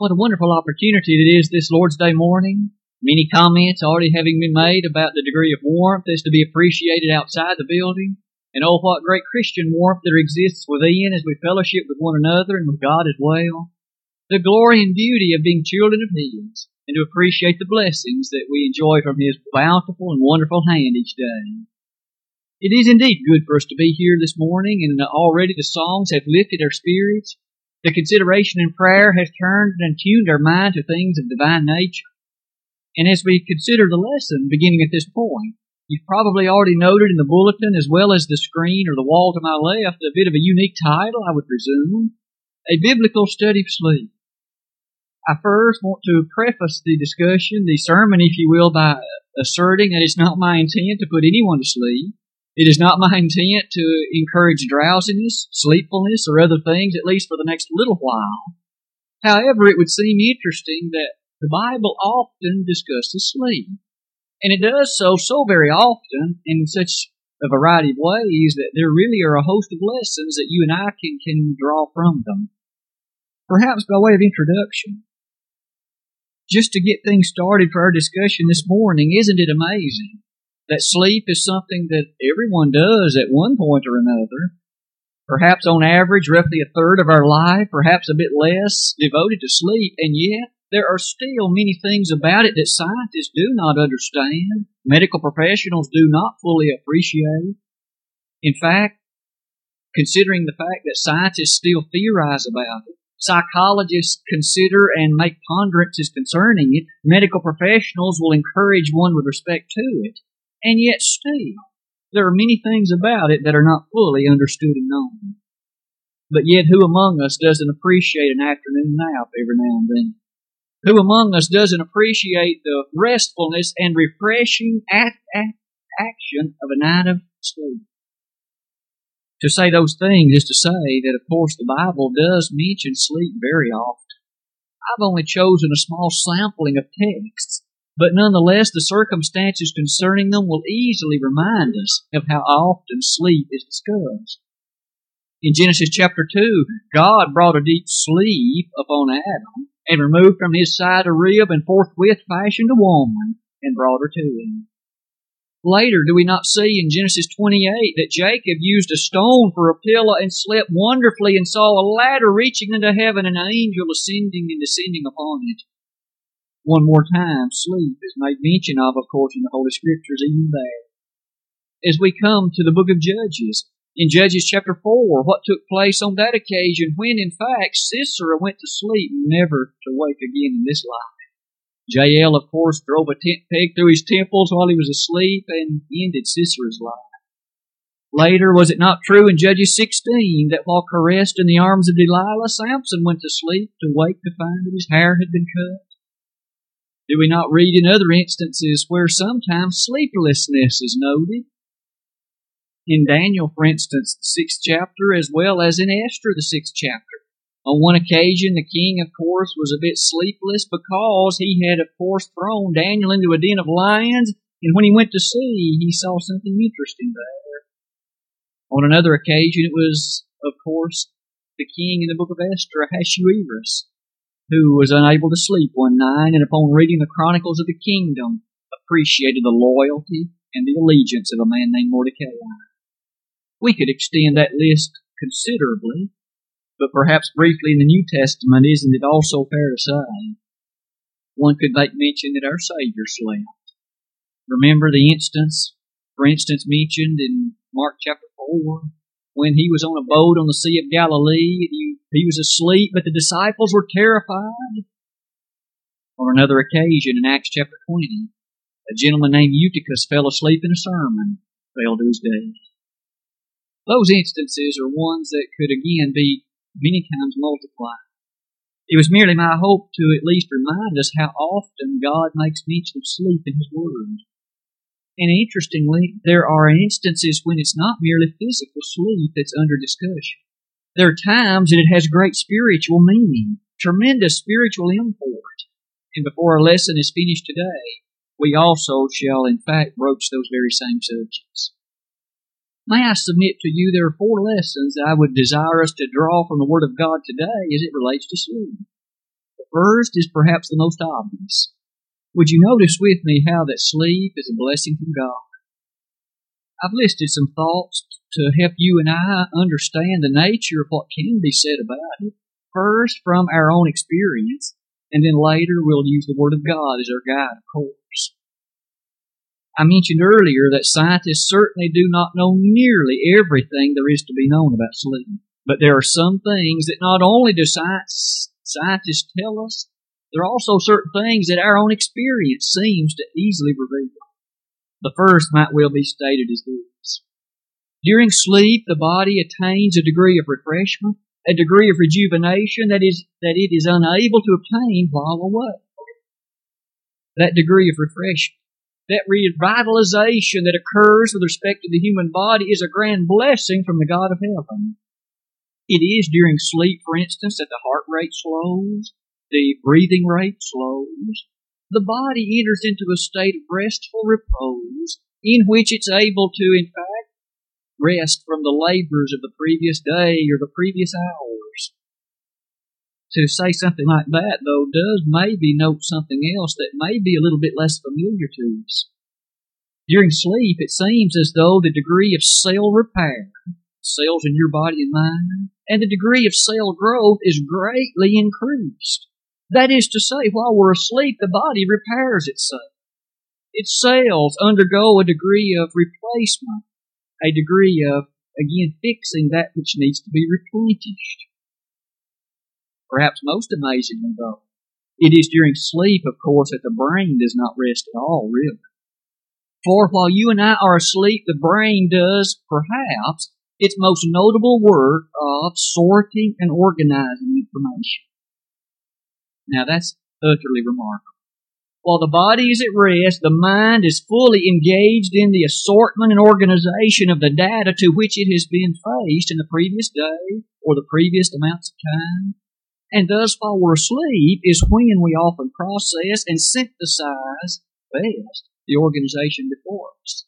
What a wonderful opportunity it is this Lord's Day morning. Many comments already having been made about the degree of warmth that's to be appreciated outside the building. And oh, what great Christian warmth there exists within as we fellowship with one another and with God as well. The glory and beauty of being children of His and to appreciate the blessings that we enjoy from His bountiful and wonderful hand each day. It is indeed good for us to be here this morning, and already the songs have lifted our spirits. The consideration in prayer has turned and tuned our mind to things of divine nature. And as we consider the lesson beginning at this point, you've probably already noted in the bulletin as well as the screen or the wall to my left a bit of a unique title, I would presume. A Biblical Study of Sleep. I first want to preface the discussion, the sermon, if you will, by asserting that it's not my intent to put anyone to sleep. It is not my intent to encourage drowsiness, sleepfulness, or other things, at least for the next little while. However, it would seem interesting that the Bible often discusses sleep. And it does so so very often in such a variety of ways that there really are a host of lessons that you and I can, can draw from them. Perhaps by way of introduction, just to get things started for our discussion this morning, isn't it amazing that sleep is something that everyone does at one point or another. Perhaps on average, roughly a third of our life, perhaps a bit less, devoted to sleep, and yet there are still many things about it that scientists do not understand, medical professionals do not fully appreciate. In fact, considering the fact that scientists still theorize about it, psychologists consider and make ponderances concerning it, medical professionals will encourage one with respect to it. And yet still, there are many things about it that are not fully understood and known. But yet who among us doesn't appreciate an afternoon nap every now and then? Who among us doesn't appreciate the restfulness and refreshing act, act, action of a night of sleep? To say those things is to say that, of course, the Bible does mention sleep very often. I've only chosen a small sampling of texts but nonetheless, the circumstances concerning them will easily remind us of how often sleep is discussed. In Genesis chapter 2, God brought a deep sleep upon Adam and removed from his side a rib and forthwith fashioned a woman and brought her to him. Later, do we not see in Genesis 28 that Jacob used a stone for a pillow and slept wonderfully and saw a ladder reaching into heaven and an angel ascending and descending upon it? One more time, sleep is made mention of, of course, in the Holy Scriptures, even there. As we come to the book of Judges, in Judges chapter 4, what took place on that occasion when, in fact, Sisera went to sleep, never to wake again in this life. Jael, of course, drove a tent peg through his temples while he was asleep and ended Sisera's life. Later, was it not true in Judges 16 that while caressed in the arms of Delilah, Samson went to sleep to wake to find that his hair had been cut? Do we not read in other instances where sometimes sleeplessness is noted? In Daniel, for instance, the sixth chapter, as well as in Esther, the sixth chapter. On one occasion, the king, of course, was a bit sleepless because he had, of course, thrown Daniel into a den of lions, and when he went to see, he saw something interesting there. On another occasion, it was, of course, the king in the book of Esther, Ahasuerus, who was unable to sleep one night and upon reading the Chronicles of the Kingdom appreciated the loyalty and the allegiance of a man named Mordecai. We could extend that list considerably, but perhaps briefly in the New Testament, isn't it also fair to say? One could make mention that our Savior slept. Remember the instance, for instance, mentioned in Mark chapter 4, when he was on a boat on the Sea of Galilee. He, he was asleep, but the disciples were terrified. On another occasion in Acts chapter 20, a gentleman named Eutychus fell asleep in a sermon, fell to his death. Those instances are ones that could again be many times multiplied. It was merely my hope to at least remind us how often God makes mention of sleep in His Word. And interestingly, there are instances when it's not merely physical sleep that's under discussion. There are times that it has great spiritual meaning, tremendous spiritual import. And before our lesson is finished today, we also shall in fact broach those very same subjects. May I submit to you there are four lessons that I would desire us to draw from the Word of God today as it relates to sleep. The first is perhaps the most obvious. Would you notice with me how that sleep is a blessing from God? I've listed some thoughts to help you and I understand the nature of what can be said about it. First, from our own experience, and then later we'll use the Word of God as our guide, of course. I mentioned earlier that scientists certainly do not know nearly everything there is to be known about sleep. But there are some things that not only do science, scientists tell us, there are also certain things that our own experience seems to easily reveal. The first might well be stated as this. During sleep, the body attains a degree of refreshment, a degree of rejuvenation that is, that it is unable to obtain while awake. That degree of refreshment, that revitalization that occurs with respect to the human body is a grand blessing from the God of heaven. It is during sleep, for instance, that the heart rate slows, the breathing rate slows. The body enters into a state of restful repose in which it's able to, in fact, rest from the labors of the previous day or the previous hours. To say something like that, though, does maybe note something else that may be a little bit less familiar to us. During sleep, it seems as though the degree of cell repair, cells in your body and mind, and the degree of cell growth is greatly increased. That is to say, while we're asleep, the body repairs itself. Its cells undergo a degree of replacement, a degree of, again, fixing that which needs to be replenished. Perhaps most amazingly, though, it is during sleep, of course, that the brain does not rest at all, really. For while you and I are asleep, the brain does, perhaps, its most notable work of sorting and organizing information. Now that's utterly remarkable. While the body is at rest, the mind is fully engaged in the assortment and organization of the data to which it has been faced in the previous day or the previous amounts of time. And thus, while we're asleep, is when we often process and synthesize best the organization before us.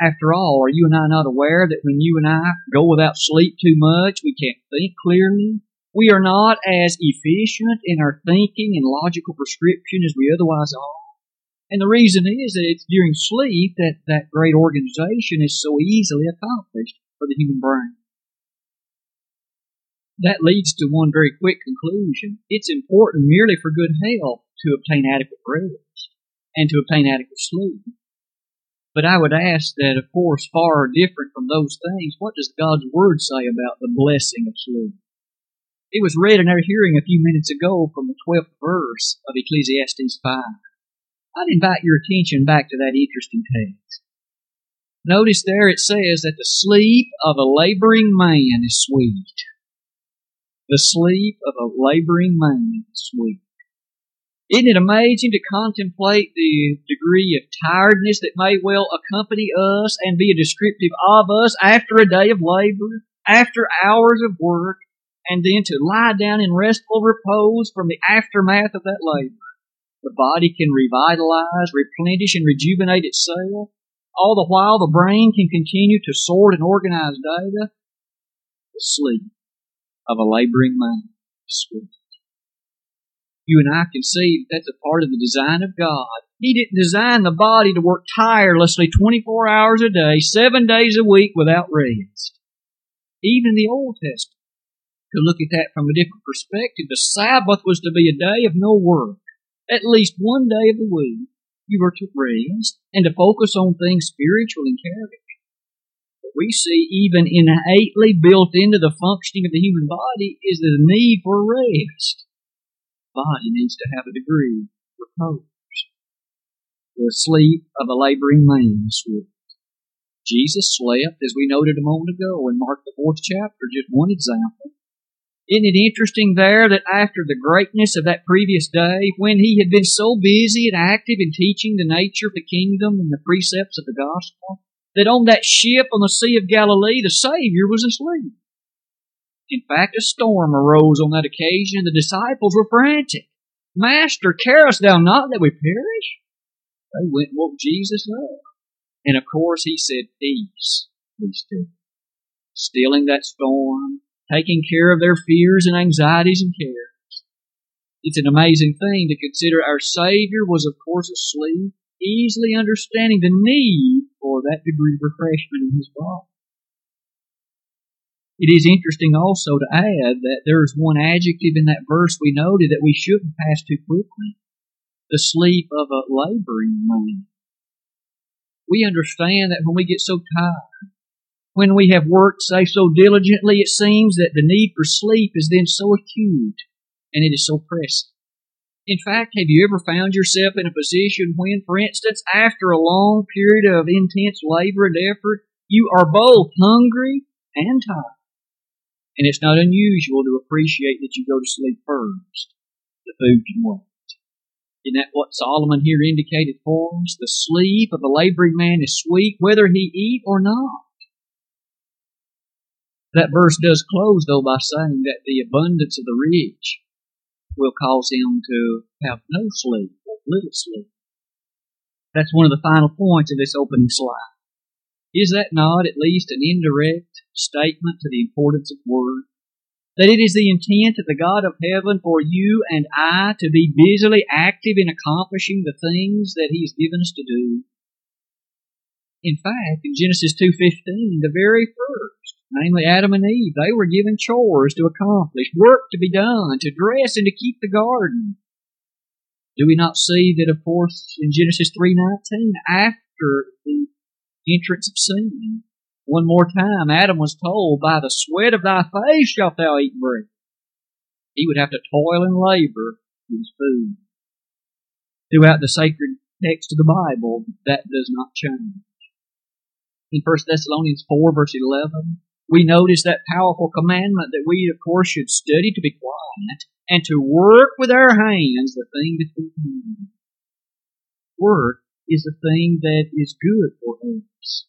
After all, are you and I not aware that when you and I go without sleep too much, we can't think clearly? We are not as efficient in our thinking and logical prescription as we otherwise are. And the reason is that it's during sleep that that great organization is so easily accomplished for the human brain. That leads to one very quick conclusion. It's important merely for good health to obtain adequate rest and to obtain adequate sleep. But I would ask that, of course, far different from those things, what does God's Word say about the blessing of sleep? It was read in our hearing a few minutes ago from the 12th verse of Ecclesiastes 5. I'd invite your attention back to that interesting text. Notice there it says that the sleep of a laboring man is sweet. The sleep of a laboring man is sweet. Isn't it amazing to contemplate the degree of tiredness that may well accompany us and be a descriptive of us after a day of labor, after hours of work, and then to lie down in restful repose from the aftermath of that labor? The body can revitalize, replenish, and rejuvenate itself. All the while the brain can continue to sort and organize data. The sleep of a laboring mind is sweet you and I can see that's a part of the design of God. He didn't design the body to work tirelessly 24 hours a day, seven days a week without rest. Even the Old Testament could look at that from a different perspective. The Sabbath was to be a day of no work. At least one day of the week, you were to rest and to focus on things spiritual and character. But we see even innately built into the functioning of the human body is the need for rest body needs to have a degree of repose. The sleep of a laboring man is sweet. Jesus slept, as we noted a moment ago in Mark the fourth chapter, just one example. Isn't it interesting there that after the greatness of that previous day, when he had been so busy and active in teaching the nature of the kingdom and the precepts of the gospel, that on that ship on the Sea of Galilee, the Savior was asleep. In fact, a storm arose on that occasion, and the disciples were frantic. Master, carest thou not that we perish? They went and woke Jesus up. And of course he said, Peace, be still. Stilling that storm, taking care of their fears and anxieties and cares. It's an amazing thing to consider our Savior was of course asleep, easily understanding the need for that degree of refreshment in His body. It is interesting also to add that there is one adjective in that verse we noted that we shouldn't pass too quickly. The sleep of a laboring man. We understand that when we get so tired, when we have worked, say, so diligently, it seems that the need for sleep is then so acute and it is so pressing. In fact, have you ever found yourself in a position when, for instance, after a long period of intense labor and effort, you are both hungry and tired? And it's not unusual to appreciate that you go to sleep first, the food you want. Isn't that what Solomon here indicated for us? The sleep of a laboring man is sweet whether he eat or not. That verse does close though by saying that the abundance of the rich will cause him to have no sleep or little sleep. That's one of the final points of this opening slide. Is that not at least an indirect statement to the importance of word? That it is the intent of the God of heaven for you and I to be busily active in accomplishing the things that He has given us to do. In fact, in Genesis 2.15, the very first, namely Adam and Eve, they were given chores to accomplish, work to be done, to dress and to keep the garden. Do we not see that, of course, in Genesis 3.19, after the entrance of sin. One more time, Adam was told, By the sweat of thy face shalt thou eat bread. He would have to toil and labor for his food. Throughout the sacred text of the Bible, that does not change. In 1 Thessalonians 4 verse 11, we notice that powerful commandment that we, of course, should study to be quiet and to work with our hands the thing that's been commanded. Work is a thing that is good for us.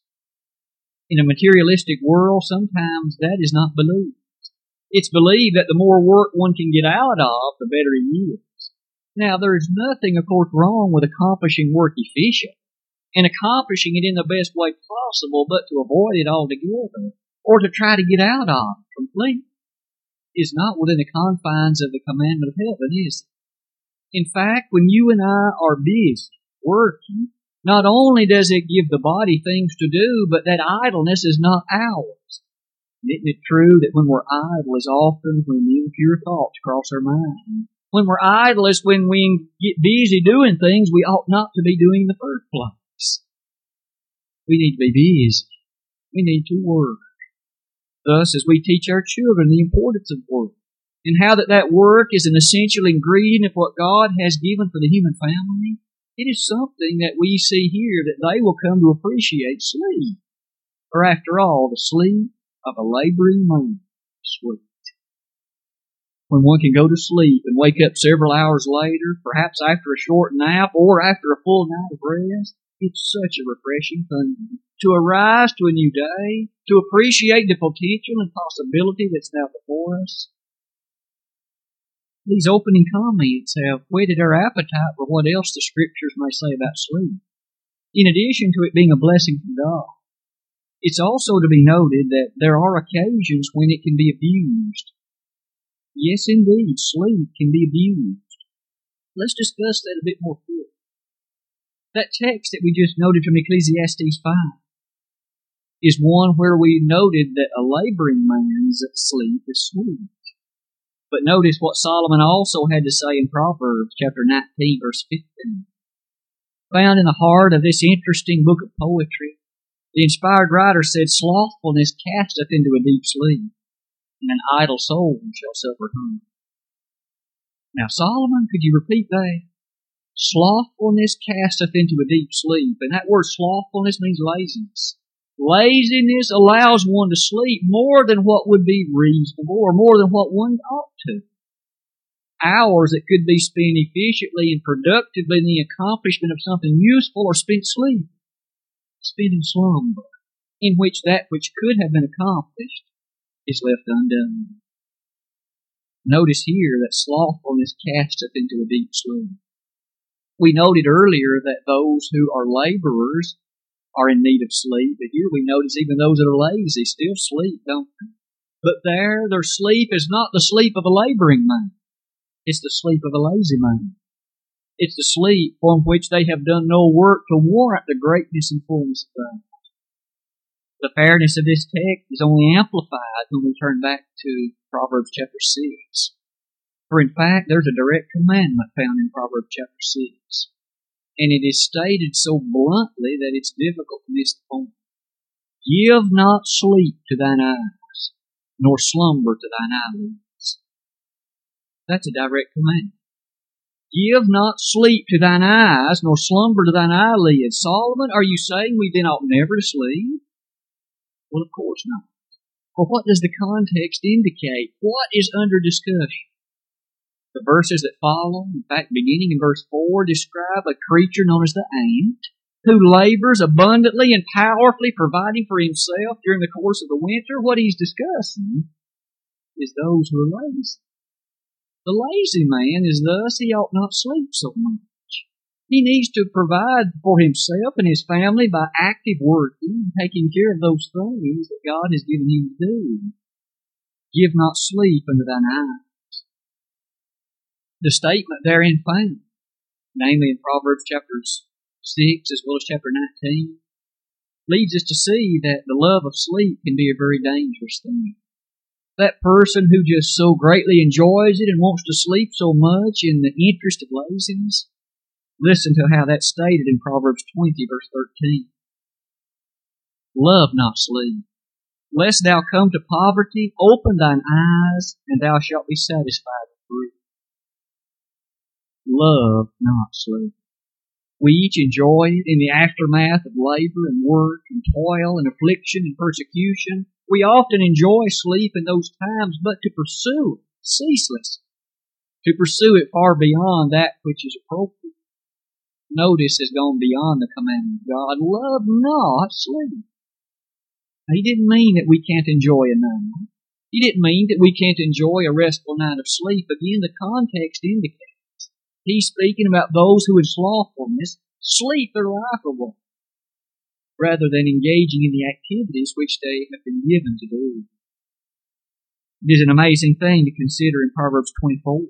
In a materialistic world, sometimes that is not believed. It's believed that the more work one can get out of, the better he is. Now, there is nothing, of course, wrong with accomplishing work efficiently and accomplishing it in the best way possible, but to avoid it altogether or to try to get out of it completely is not within the confines of the commandment of heaven, is it? In fact, when you and I are busy working, not only does it give the body things to do, but that idleness is not ours. Isn't it true that when we're idle is often when impure thoughts cross our mind? When we're idle is when we get busy doing things we ought not to be doing in the first place. We need to be busy. We need to work. Thus, as we teach our children the importance of work, and how that that work is an essential ingredient of what God has given for the human family, it is something that we see here that they will come to appreciate sleep. For after all, the sleep of a laboring man is sweet. When one can go to sleep and wake up several hours later, perhaps after a short nap or after a full night of rest, it's such a refreshing thing. To arise to a new day, to appreciate the potential and possibility that's now before us, these opening comments have whetted our appetite for what else the scriptures may say about sleep. In addition to it being a blessing from God, it's also to be noted that there are occasions when it can be abused. Yes, indeed, sleep can be abused. Let's discuss that a bit more fully. That text that we just noted from Ecclesiastes 5 is one where we noted that a laboring man's sleep is sweet. But notice what Solomon also had to say in Proverbs chapter 19 verse 15. Found in the heart of this interesting book of poetry, the inspired writer said, Slothfulness casteth into a deep sleep, and an idle soul shall suffer hunger. Now, Solomon, could you repeat that? Slothfulness casteth into a deep sleep. And that word slothfulness means laziness. Laziness allows one to sleep more than what would be reasonable or more than what one ought to. Hours that could be spent efficiently and productively in the accomplishment of something useful are spent sleeping, spent in slumber, in which that which could have been accomplished is left undone. Notice here that slothfulness casteth into a deep sleep. We noted earlier that those who are laborers are in need of sleep. But here we notice even those that are lazy still sleep, don't they? But there, their sleep is not the sleep of a laboring man. It's the sleep of a lazy man. It's the sleep from which they have done no work to warrant the greatness and fullness of God. The fairness of this text is only amplified when we turn back to Proverbs chapter 6. For in fact, there's a direct commandment found in Proverbs chapter 6. And it is stated so bluntly that it's difficult to miss the point. Give not sleep to thine eyes, nor slumber to thine eyelids. That's a direct command. Give not sleep to thine eyes, nor slumber to thine eyelids. Solomon, are you saying we then ought never to sleep? Well, of course not. For what does the context indicate? What is under discussion? The verses that follow, in fact, beginning in verse 4, describe a creature known as the ant, who labors abundantly and powerfully providing for himself during the course of the winter. What he's discussing is those who are lazy. The lazy man is thus he ought not sleep so much. He needs to provide for himself and his family by active working taking care of those things that God has given him to do. Give not sleep unto thine eyes. The statement therein found, namely in Proverbs chapters 6 as well as chapter 19, leads us to see that the love of sleep can be a very dangerous thing that person who just so greatly enjoys it and wants to sleep so much in the interest of laziness? Listen to how that's stated in Proverbs 20, verse 13. Love not sleep, lest thou come to poverty. Open thine eyes, and thou shalt be satisfied. Love not sleep. We each enjoy it in the aftermath of labor and work and toil and affliction and persecution we often enjoy sleep in those times, but to pursue it ceaselessly, to pursue it far beyond that which is appropriate. Notice has gone beyond the commandment of God. Love not sleep. He didn't mean that we can't enjoy a night. He didn't mean that we can't enjoy a restful night of sleep. Again, the context indicates he's speaking about those who in slothfulness sleep their life away rather than engaging in the activities which they have been given to do. It is an amazing thing to consider in Proverbs 24.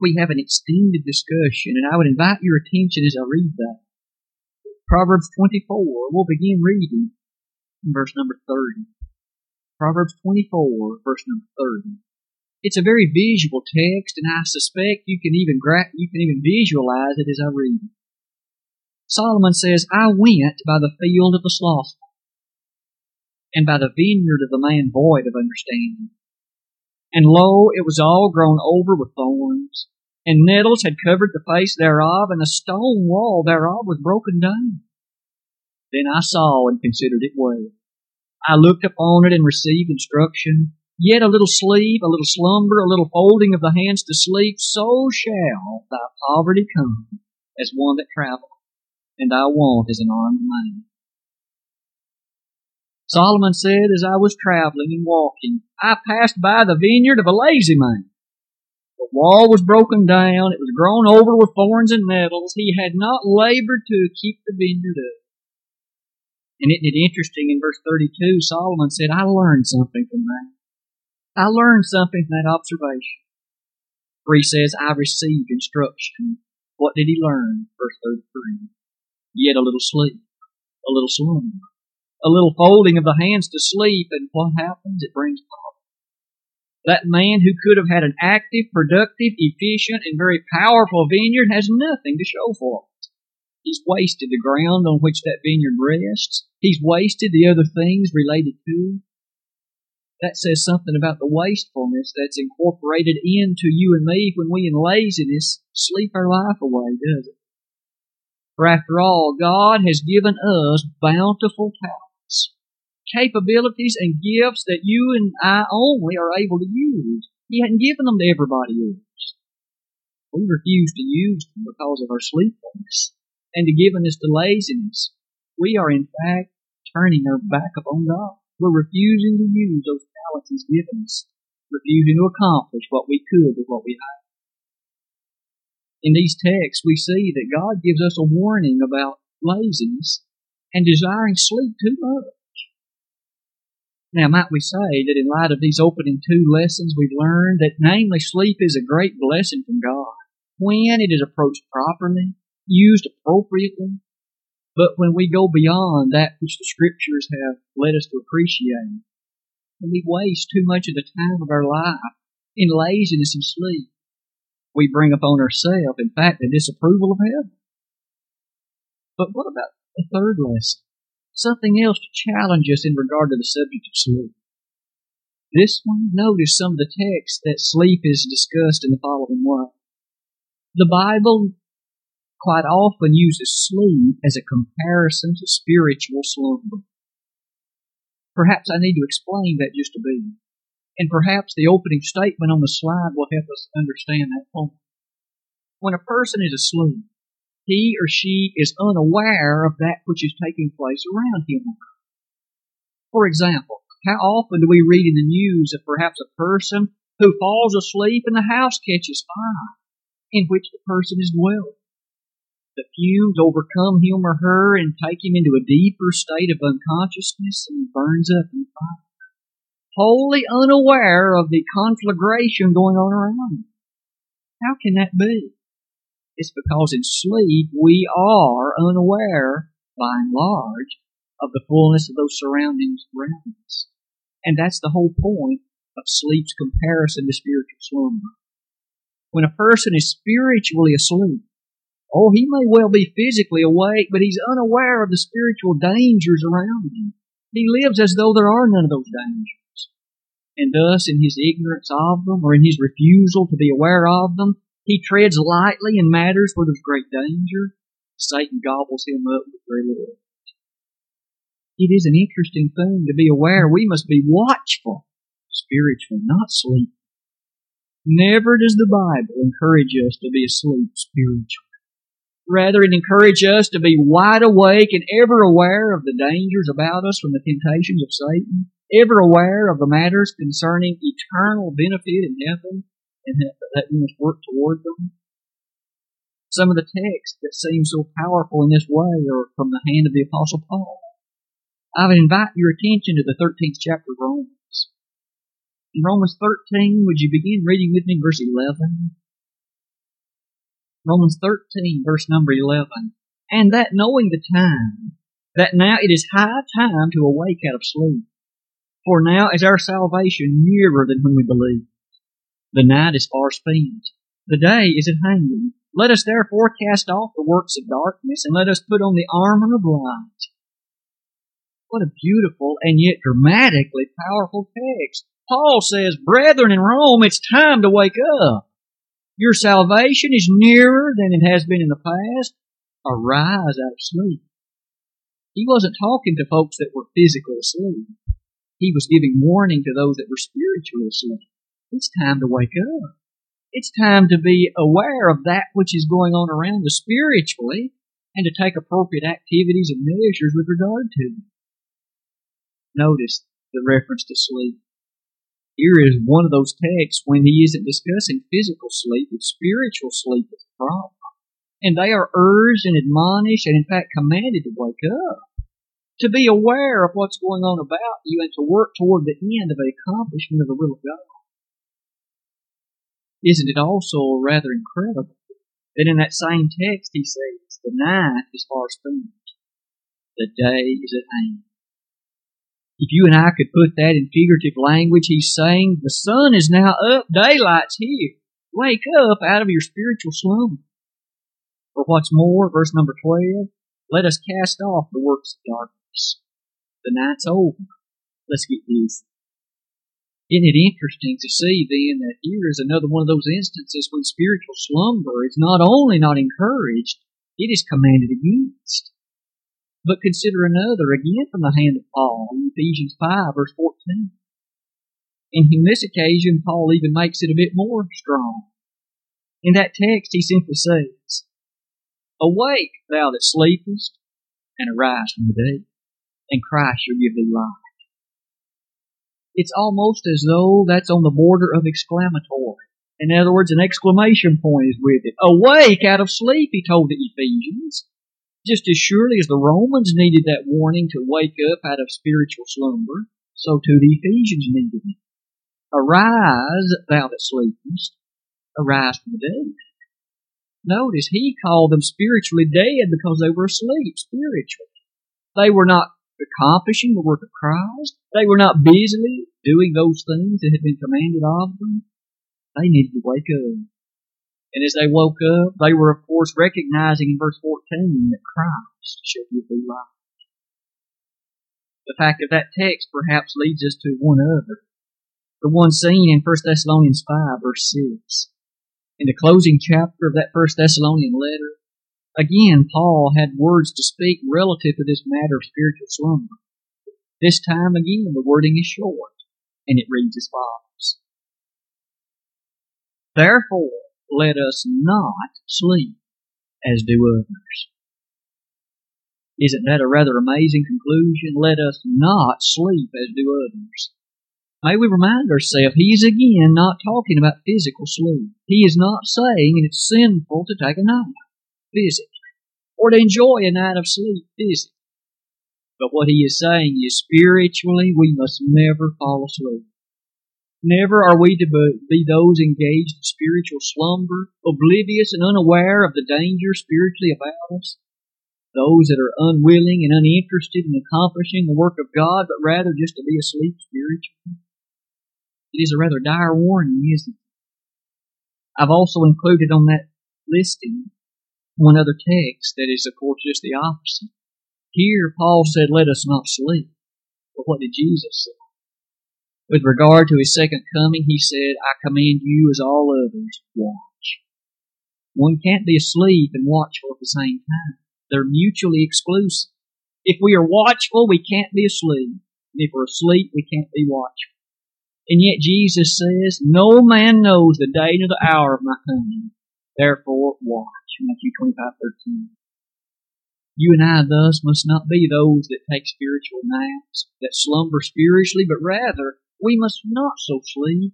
We have an extended discussion, and I would invite your attention as I read that. Proverbs 24, we'll begin reading in verse number 30. Proverbs 24, verse number 30. It's a very visual text, and I suspect you can even gra- you can even visualize it as I read it. Solomon says, I went by the field of the slothful, and by the vineyard of the man void of understanding. And lo, it was all grown over with thorns, and nettles had covered the face thereof, and the stone wall thereof was broken down. Then I saw and considered it well. I looked upon it and received instruction. Yet a little sleep, a little slumber, a little folding of the hands to sleep, so shall thy poverty come as one that travels and thy want as an armed man. Solomon said, as I was traveling and walking, I passed by the vineyard of a lazy man. The wall was broken down, it was grown over with thorns and nettles. He had not labored to keep the vineyard up. And isn't it interesting in verse 32, Solomon said, I learned something from that. I learned something from that observation. He says, I received instruction. What did he learn? Verse 33 yet a little sleep, a little slumber, a little folding of the hands to sleep, and what happens? It brings poverty. That man who could have had an active, productive, efficient, and very powerful vineyard has nothing to show for it. He's wasted the ground on which that vineyard rests. He's wasted the other things related to. That says something about the wastefulness that's incorporated into you and me when we in laziness sleep our life away, does it? For after all, God has given us bountiful talents, capabilities, and gifts that you and I only are able to use. He hadn't given them to everybody else. We refuse to use them because of our sleepiness and to givenness to laziness. We are in fact turning our back upon God. We're refusing to use those He's given us, refusing to accomplish what we could with what we have in these texts, we see that God gives us a warning about laziness and desiring sleep too much. Now, might we say that in light of these opening two lessons, we've learned that namely sleep is a great blessing from God when it is approached properly, used appropriately, but when we go beyond that which the scriptures have led us to appreciate, and we waste too much of the time of our life in laziness and sleep, we bring upon ourselves, in fact, the disapproval of heaven. But what about the third lesson? Something else to challenge us in regard to the subject of sleep. This one, notice some of the texts that sleep is discussed in the following way. The Bible quite often uses sleep as a comparison to spiritual slumber. Perhaps I need to explain that just a bit. And perhaps the opening statement on the slide will help us understand that point. When a person is asleep, he or she is unaware of that which is taking place around him. For example, how often do we read in the news of perhaps a person who falls asleep and the house catches fire in which the person is dwelling? The fumes overcome him or her and take him into a deeper state of unconsciousness and burns up in fire. Wholly unaware of the conflagration going on around him. How can that be? It's because in sleep we are unaware, by and large, of the fullness of those surroundings around us. And that's the whole point of sleep's comparison to spiritual slumber. When a person is spiritually asleep, oh, he may well be physically awake, but he's unaware of the spiritual dangers around him. He lives as though there are none of those dangers. And thus, in his ignorance of them, or in his refusal to be aware of them, he treads lightly in matters where there's great danger. Satan gobbles him up with very little. It is an interesting thing to be aware we must be watchful spiritually, not sleep. Never does the Bible encourage us to be asleep spiritually. Rather, it encourages us to be wide awake and ever aware of the dangers about us from the temptations of Satan, ever aware of the matters concerning eternal benefit in heaven, and that we must work toward them. Some of the texts that seem so powerful in this way are from the hand of the Apostle Paul. I would invite your attention to the 13th chapter of Romans. In Romans 13, would you begin reading with me verse 11? Romans 13, verse number 11. And that knowing the time, that now it is high time to awake out of sleep. For now is our salvation nearer than when we believed. The night is far spent. The day is at hand. Let us therefore cast off the works of darkness and let us put on the armor of light. What a beautiful and yet dramatically powerful text. Paul says, Brethren in Rome, it's time to wake up. Your salvation is nearer than it has been in the past. Arise out of sleep. He wasn't talking to folks that were physically asleep. He was giving warning to those that were spiritually asleep. It's time to wake up. It's time to be aware of that which is going on around us spiritually and to take appropriate activities and measures with regard to it. Notice the reference to sleep. Here is one of those texts when he isn't discussing physical sleep, it's spiritual sleep that's the problem. And they are urged and admonished and in fact commanded to wake up, to be aware of what's going on about you and to work toward the end of the accomplishment of the will of God. Isn't it also rather incredible that in that same text he says, the night is far spent, the day is at hand. If you and I could put that in figurative language, he's saying, the sun is now up, daylight's here. Wake up out of your spiritual slumber. For what's more, verse number 12, let us cast off the works of darkness. The night's over. Let's get busy. Isn't it interesting to see then that here is another one of those instances when spiritual slumber is not only not encouraged, it is commanded against. But consider another again from the hand of Paul in Ephesians 5 verse 14. And in this occasion, Paul even makes it a bit more strong. In that text, he simply says, Awake, thou that sleepest, and arise from the dead, and Christ shall give thee life it's almost as though that's on the border of exclamatory. In other words, an exclamation point is with it. Awake out of sleep, he told the Ephesians. Just as surely as the Romans needed that warning to wake up out of spiritual slumber, so too the Ephesians needed it. Arise, thou that sleepest, arise from the dead. Notice he called them spiritually dead because they were asleep spiritually. They were not accomplishing the work of Christ. They were not busily doing those things that had been commanded of them. They needed to wake up. And as they woke up, they were of course recognizing in verse 14 that Christ should give thee life. The fact of that text perhaps leads us to one other. The one seen in 1 Thessalonians 5 verse 6. In the closing chapter of that 1 Thessalonian letter, again Paul had words to speak relative to this matter of spiritual slumber. This time again the wording is short, and it reads as follows. Therefore, let us not sleep as do others. Isn't that a rather amazing conclusion? Let us not sleep as do others. May we remind ourselves, he is again not talking about physical sleep. He is not saying it's sinful to take a nap physically or to enjoy a night of sleep physically. But what he is saying is spiritually we must never fall asleep. Never are we to be those engaged in spiritual slumber, oblivious and unaware of the danger spiritually about us. Those that are unwilling and uninterested in accomplishing the work of God, but rather just to be asleep spiritually. It is a rather dire warning, isn't it? I've also included on that listing one other text that is, of course, just the opposite. Here, Paul said, let us not sleep. But what did Jesus say? With regard to his second coming, he said, I command you as all others, watch. One can't be asleep and watchful at the same time. They're mutually exclusive. If we are watchful, we can't be asleep. And if we're asleep, we can't be watchful. And yet Jesus says, No man knows the day nor the hour of my coming. Therefore, watch. Matthew 25, 13. You and I thus must not be those that take spiritual naps, that slumber spiritually, but rather we must not so sleep,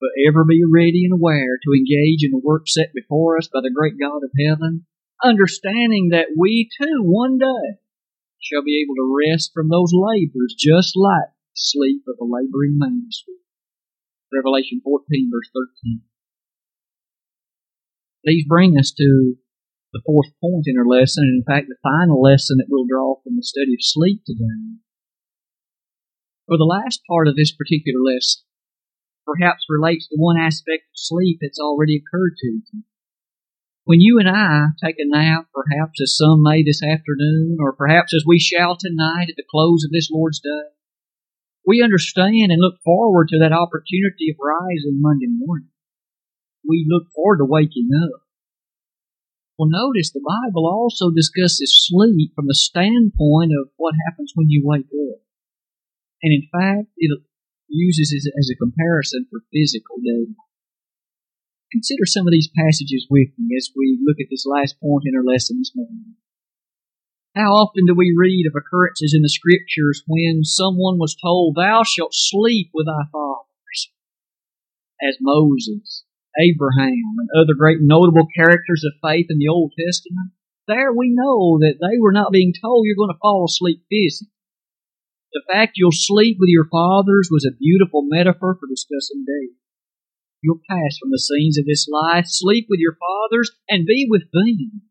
but ever be ready and aware to engage in the work set before us by the great God of heaven, understanding that we too one day shall be able to rest from those labors just like sleep of a laboring man. Revelation 14 verse 13. These bring us to the fourth point in our lesson, and in fact the final lesson that we'll draw from the study of sleep today. For the last part of this particular lesson perhaps relates to one aspect of sleep that's already occurred to you. When you and I take a nap, perhaps as some may this afternoon, or perhaps as we shall tonight at the close of this Lord's Day, we understand and look forward to that opportunity of rising Monday morning. We look forward to waking up. Well, notice the Bible also discusses sleep from the standpoint of what happens when you wake up. And in fact, it uses it as a comparison for physical death. Consider some of these passages with me as we look at this last point in our lesson this morning. How often do we read of occurrences in the scriptures when someone was told, Thou shalt sleep with thy fathers? As Moses, Abraham, and other great notable characters of faith in the Old Testament, there we know that they were not being told you're going to fall asleep physically. The fact you'll sleep with your fathers was a beautiful metaphor for discussing death. You'll pass from the scenes of this life, sleep with your fathers, and be with them.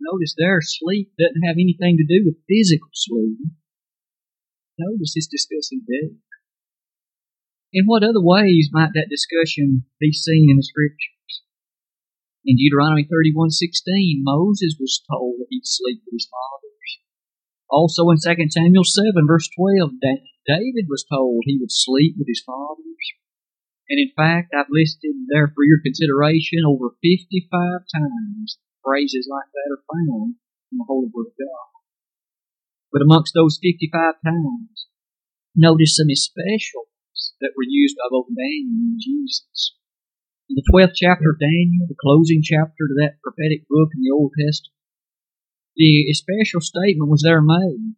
Notice their sleep doesn't have anything to do with physical sleep. Notice it's discussing death. In what other ways might that discussion be seen in the scriptures? In Deuteronomy 31:16, Moses was told that he'd sleep with his father. Also in 2 Samuel 7 verse 12, David was told he would sleep with his fathers. And in fact, I've listed there for your consideration over 55 times phrases like that are found in the Holy Word of God. But amongst those 55 times, notice some especials that were used by both Daniel and Jesus. In the 12th chapter of Daniel, the closing chapter to that prophetic book in the Old Testament, the special statement was there made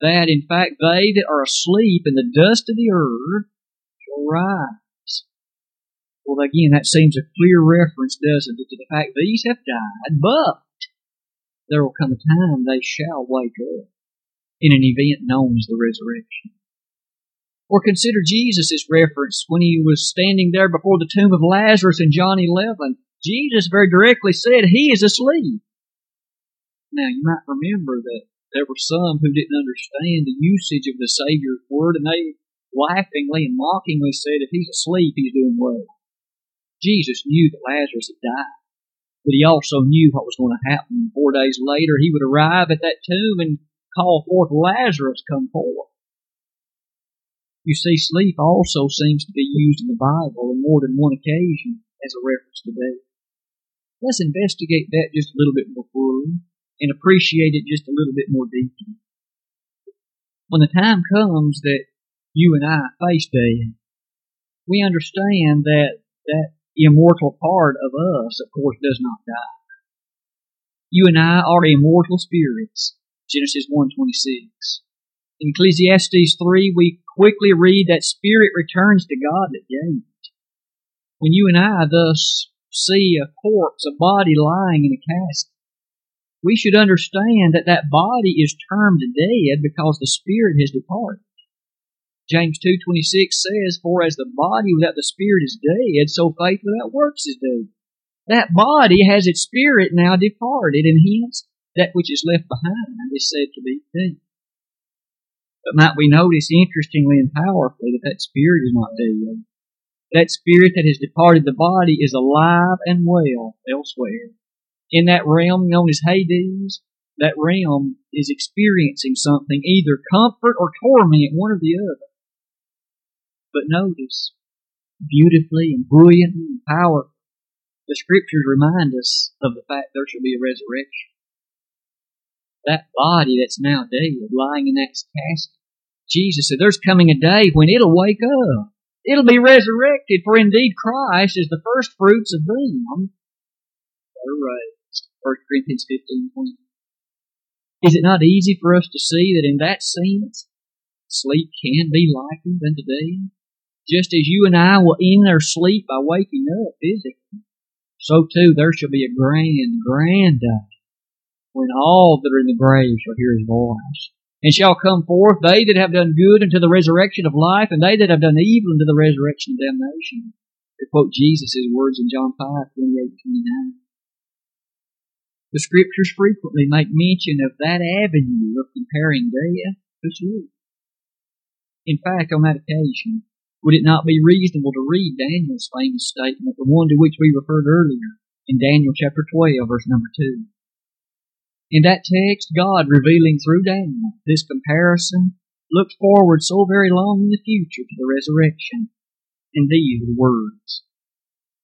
that in fact they that are asleep in the dust of the earth shall rise. Well, again, that seems a clear reference, doesn't it, to the fact these have died, but there will come a time they shall wake up in an event known as the resurrection. Or consider Jesus' reference when he was standing there before the tomb of Lazarus in John 11. Jesus very directly said, He is asleep. Now you might remember that there were some who didn't understand the usage of the Savior's word and they laughingly and mockingly said, if he's asleep, he's doing well. Jesus knew that Lazarus had died, but he also knew what was going to happen. Four days later, he would arrive at that tomb and call forth Lazarus, come forth. You see, sleep also seems to be used in the Bible on more than one occasion as a reference to death. Let's investigate that just a little bit more fully and appreciate it just a little bit more deeply. When the time comes that you and I face death, we understand that that immortal part of us, of course, does not die. You and I are immortal spirits. Genesis 1.26. In Ecclesiastes 3, we quickly read that spirit returns to God that gave it. When you and I thus see a corpse, a body lying in a casket, we should understand that that body is termed dead because the spirit has departed. James 2.26 says, For as the body without the spirit is dead, so faith without works is dead. That body has its spirit now departed, and hence that which is left behind is said to be dead. But might we notice interestingly and powerfully that that spirit is not dead. That spirit that has departed the body is alive and well elsewhere in that realm known as Hades, that realm is experiencing something, either comfort or torment, one or the other. But notice, beautifully and brilliantly and powerfully, the scriptures remind us of the fact there shall be a resurrection. That body that's now dead, lying in that casket, Jesus said, there's coming a day when it'll wake up. It'll be resurrected, for indeed Christ is the first fruits of them that are raised. 1 Corinthians 15 20. Is it not easy for us to see that in that sense, sleep can be likened unto death? Just as you and I will end their sleep by waking up physically, so too there shall be a grand, grand day when all that are in the grave shall hear his voice. And shall come forth they that have done good unto the resurrection of life, and they that have done evil unto the resurrection of damnation. To quote Jesus' words in John 5, 28, 29. The scriptures frequently make mention of that avenue of comparing death to sleep. In fact, on that occasion, would it not be reasonable to read Daniel's famous statement, the one to which we referred earlier, in Daniel chapter 12, verse number 2? In that text, God revealing through Daniel this comparison looked forward so very long in the future to the resurrection. And these words.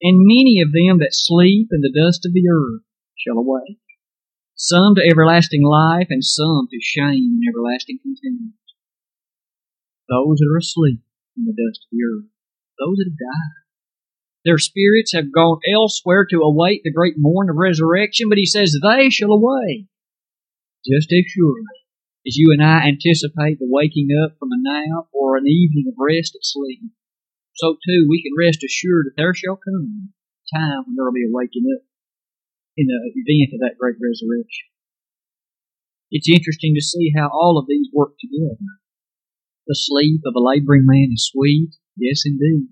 And many of them that sleep in the dust of the earth shall awake. Some to everlasting life, and some to shame and everlasting contempt. Those that are asleep in the dust of the earth, those that have died. Their spirits have gone elsewhere to await the great morn of resurrection, but he says they shall awake. Just as surely as you and I anticipate the waking up from a nap or an evening of rest at sleep, so too we can rest assured that there shall come a time when there will be a waking up in the event of that great resurrection. It's interesting to see how all of these work together. The sleep of a laboring man is sweet, yes indeed.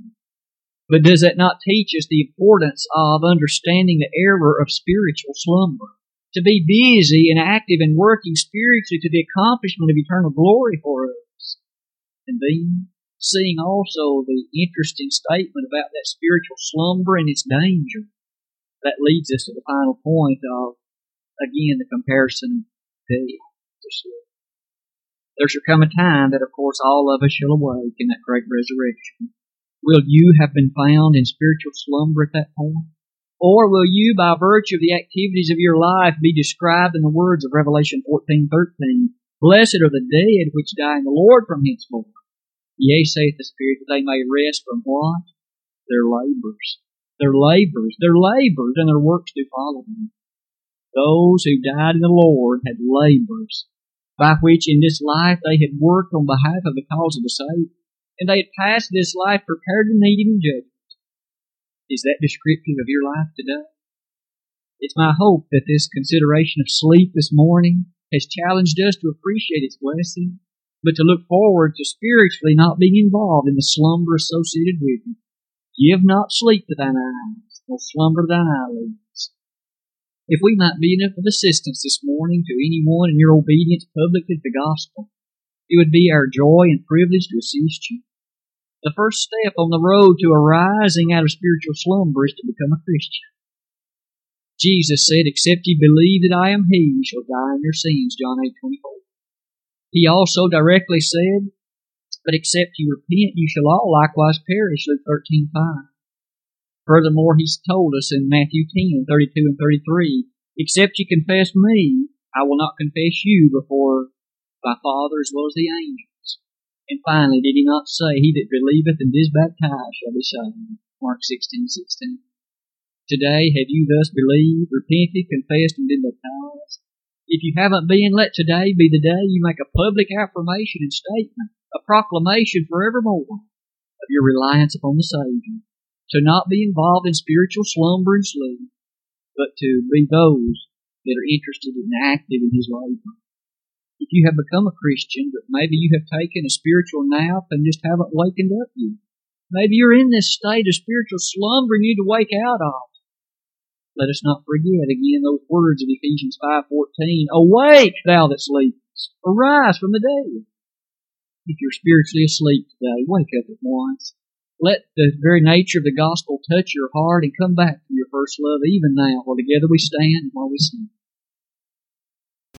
But does that not teach us the importance of understanding the error of spiritual slumber? To be busy and active and working spiritually to the accomplishment of eternal glory for us. And then seeing also the interesting statement about that spiritual slumber and its danger that leads us to the final point of, again, the comparison of sleep. There shall come a time that, of course, all of us shall awake in that great resurrection. Will you have been found in spiritual slumber at that point? Or will you, by virtue of the activities of your life, be described in the words of Revelation 14:13? Blessed are the dead which die in the Lord from henceforth. Yea, saith the Spirit, that they may rest from what? Their labors their labors, their labors and their works do follow them. Those who died in the Lord had labors by which in this life they had worked on behalf of the cause of the saved, and they had passed this life prepared to meet him in judgment. Is that descriptive of your life today? It's my hope that this consideration of sleep this morning has challenged us to appreciate its blessing but to look forward to spiritually not being involved in the slumber associated with it. Give not sleep to thine eyes, nor slumber thine eyelids. If we might be enough of assistance this morning to anyone in your obedience publicly to the gospel, it would be our joy and privilege to assist you. The first step on the road to arising out of spiritual slumber is to become a Christian. Jesus said, Except ye believe that I am He, ye shall die in your sins, John 8 24. He also directly said, But except ye repent, you shall all likewise perish, Luke 13 5. Furthermore, He's told us in Matthew 10 32 and 33, Except ye confess me, I will not confess you before my Father as well as the angels. And finally, did he not say, He that believeth and is baptized shall be saved? Mark 16, 16. Today, have you thus believed, repented, confessed, and been baptized? If you haven't been, let today be the day you make a public affirmation and statement, a proclamation forevermore of your reliance upon the Savior. To not be involved in spiritual slumber and sleep, but to be those that are interested and active in His labor if you have become a Christian, but maybe you have taken a spiritual nap and just haven't wakened up yet. Maybe you're in this state of spiritual slumber and you need to wake out of. Let us not forget again those words of Ephesians 5.14, Awake, thou that sleepest! Arise from the dead! If you're spiritually asleep today, wake up at once. Let the very nature of the gospel touch your heart and come back to your first love even now while together we stand and while we sing.